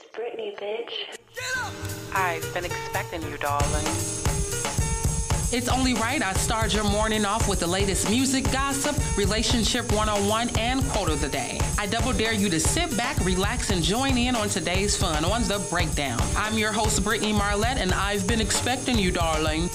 It's Britney, bitch. Shut up! I've been expecting you, darling. It's only right I start your morning off with the latest music, gossip, relationship 101, and quote of the day. I double dare you to sit back, relax, and join in on today's fun on The Breakdown. I'm your host, Brittany Marlette, and I've been expecting you, darling.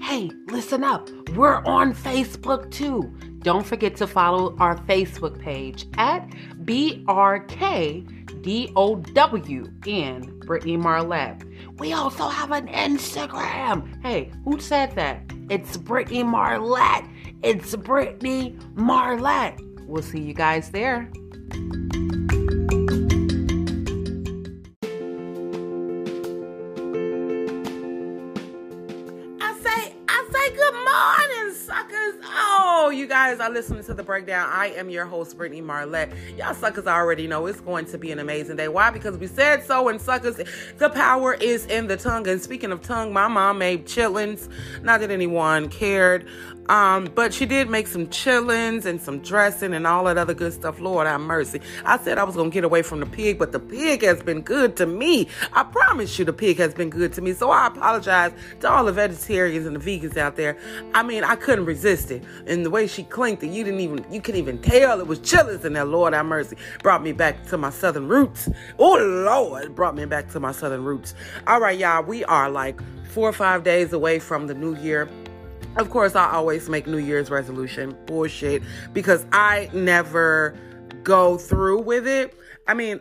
Hey, listen up. We're on Facebook too. Don't forget to follow our Facebook page at BRKDOWN Brittany Marlette. We also have an Instagram. Hey, who said that? It's Brittany Marlette. It's Brittany Marlette. We'll see you guys there. Guys are listening to the breakdown. I am your host, Brittany Marlette. Y'all suckers already know it's going to be an amazing day. Why? Because we said so, and suckers, the power is in the tongue. And speaking of tongue, my mom made chitlins. Not that anyone cared. Um, but she did make some chillins and some dressing and all that other good stuff. Lord have mercy. I said I was gonna get away from the pig, but the pig has been good to me. I promise you the pig has been good to me. So I apologize to all the vegetarians and the vegans out there. I mean, I couldn't resist it. And the way she clinked it, you didn't even you couldn't even tell it was chillins in there. Lord have mercy. Brought me back to my southern roots. Oh Lord, brought me back to my southern roots. All right, y'all, we are like four or five days away from the new year. Of course, I always make New Year's resolution bullshit because I never go through with it. I mean,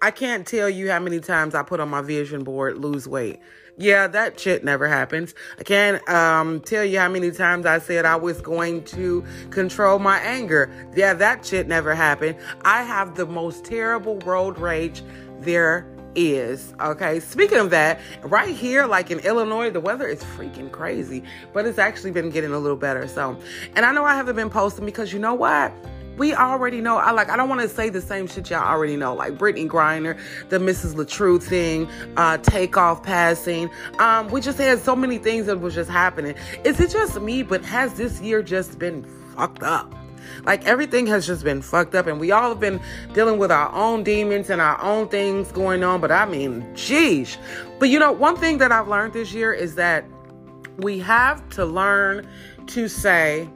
I can't tell you how many times I put on my vision board lose weight. Yeah, that shit never happens. I can't um, tell you how many times I said I was going to control my anger. Yeah, that shit never happened. I have the most terrible road rage there is. Okay. Speaking of that, right here, like in Illinois, the weather is freaking crazy, but it's actually been getting a little better. So, and I know I haven't been posting because you know what? We already know. I like. I don't want to say the same shit y'all already know. Like Brittney Griner, the Mrs. Latrue thing, uh, takeoff passing. Um, we just had so many things that was just happening. Is it just me? But has this year just been fucked up? Like everything has just been fucked up, and we all have been dealing with our own demons and our own things going on. But I mean, geez. But you know, one thing that I've learned this year is that we have to learn to say,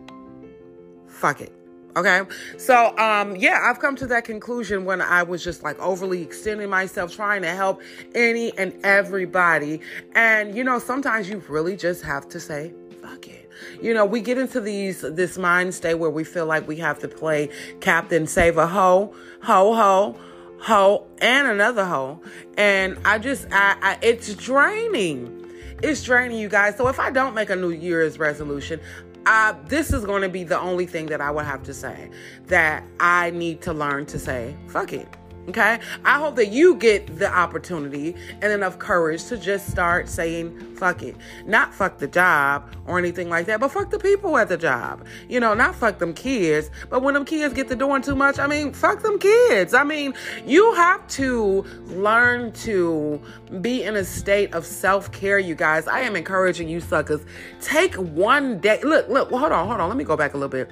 fuck it. Okay. So, um, yeah, I've come to that conclusion when I was just like overly extending myself, trying to help any and everybody. And, you know, sometimes you really just have to say, fuck it. You know, we get into these, this mind state where we feel like we have to play Captain Save a Ho, ho, ho, ho, and another ho. And I just, I, I it's draining. It's draining you guys. So if I don't make a New Year's resolution, uh, this is going to be the only thing that I would have to say that I need to learn to say, fuck it. Okay. I hope that you get the opportunity and enough courage to just start saying, fuck it. Not fuck the job or anything like that, but fuck the people at the job. You know, not fuck them kids, but when them kids get to doing too much, I mean, fuck them kids. I mean, you have to learn to be in a state of self care, you guys. I am encouraging you suckers. Take one day. Look, look, well, hold on, hold on. Let me go back a little bit.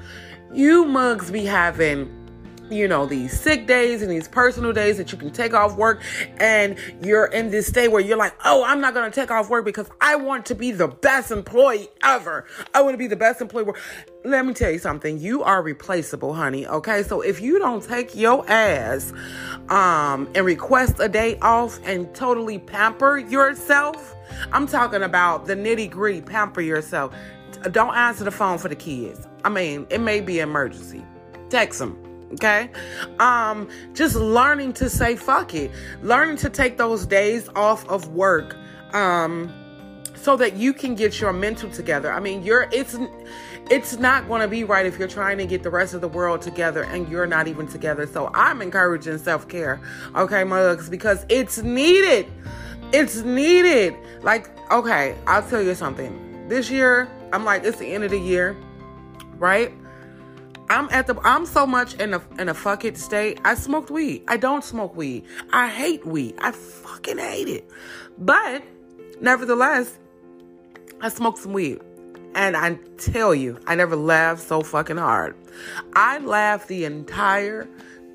You mugs be having you know, these sick days and these personal days that you can take off work and you're in this state where you're like, oh, I'm not going to take off work because I want to be the best employee ever. I want to be the best employee. Let me tell you something. You are replaceable, honey. Okay. So if you don't take your ass, um, and request a day off and totally pamper yourself, I'm talking about the nitty gritty pamper yourself. Don't answer the phone for the kids. I mean, it may be an emergency. Text them okay? Um just learning to say fuck it. Learning to take those days off of work um so that you can get your mental together. I mean you're it's it's not going to be right if you're trying to get the rest of the world together and you're not even together. So i'm encouraging self-care okay mugs because it's needed. It's needed. Like okay i'll tell you something. This year i'm like it's the end of the year right I'm at the I'm so much in a in a fuck it state. I smoked weed. I don't smoke weed. I hate weed. I fucking hate it. But nevertheless, I smoked some weed. And I tell you, I never laughed so fucking hard. I laughed the entire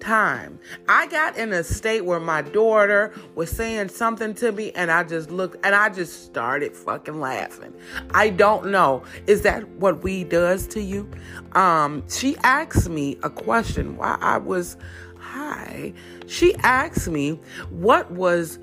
time. I got in a state where my daughter was saying something to me and I just looked and I just started fucking laughing. I don't know. Is that what we does to you? Um, she asked me a question while I was high. She asked me what was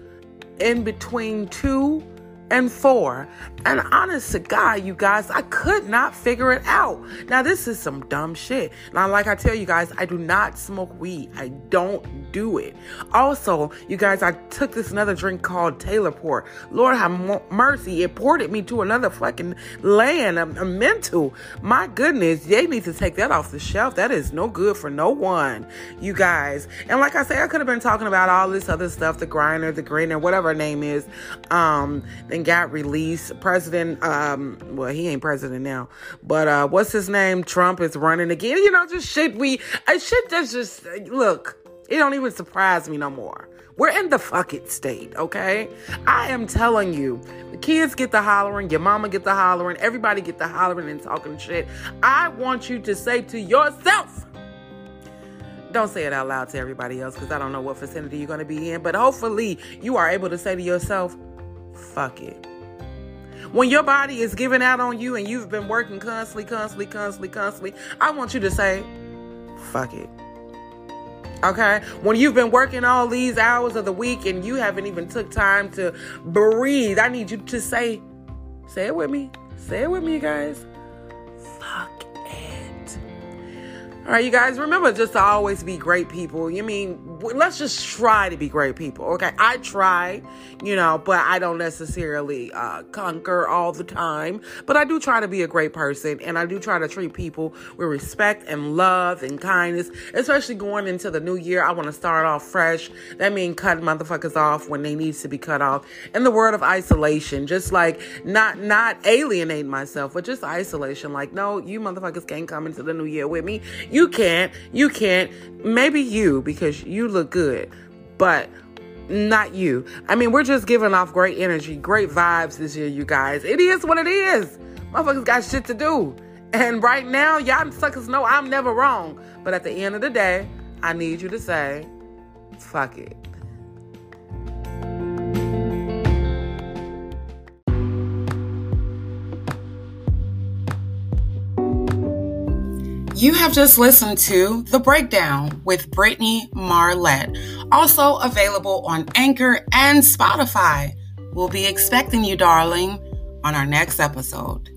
in between two and four. And honest to God, you guys, I could not figure it out. Now, this is some dumb shit. Now, like I tell you guys, I do not smoke weed. I don't do it. Also, you guys, I took this another drink called Taylor Port. Lord have mercy. It ported me to another fucking land, a, a mental. My goodness, they need to take that off the shelf. That is no good for no one, you guys. And like I say, I could have been talking about all this other stuff, the grinder, the grinder, whatever her name is. Um, got released. President, um, well, he ain't president now, but uh, what's his name? Trump is running again. You know, just shit. We uh, shit that's just look. It don't even surprise me no more. We're in the fuck it state, okay? I am telling you, the kids get the hollering, your mama get the hollering, everybody get the hollering and talking shit. I want you to say to yourself, don't say it out loud to everybody else because I don't know what vicinity you're going to be in, but hopefully you are able to say to yourself, fuck it. When your body is giving out on you and you've been working constantly, constantly, constantly, constantly, I want you to say, fuck it. Okay? When you've been working all these hours of the week and you haven't even took time to breathe, I need you to say, say it with me. Say it with me, you guys. Fuck it. all right, you guys, remember just to always be great people. You mean, let's just try to be great people, okay? I try, you know, but I don't necessarily uh, conquer all the time. But I do try to be a great person, and I do try to treat people with respect and love and kindness, especially going into the new year. I want to start off fresh. That means cutting motherfuckers off when they need to be cut off. In the word of isolation, just like not not alienating myself, but just isolation. Like, no, you motherfuckers can't come into the new year with me. You can't. You can't. Maybe you because you look good, but not you. I mean, we're just giving off great energy, great vibes this year, you guys. It is what it is. Motherfuckers got shit to do. And right now, y'all suckers know I'm never wrong. But at the end of the day, I need you to say, fuck it. You have just listened to The Breakdown with Brittany Marlette, also available on Anchor and Spotify. We'll be expecting you, darling, on our next episode.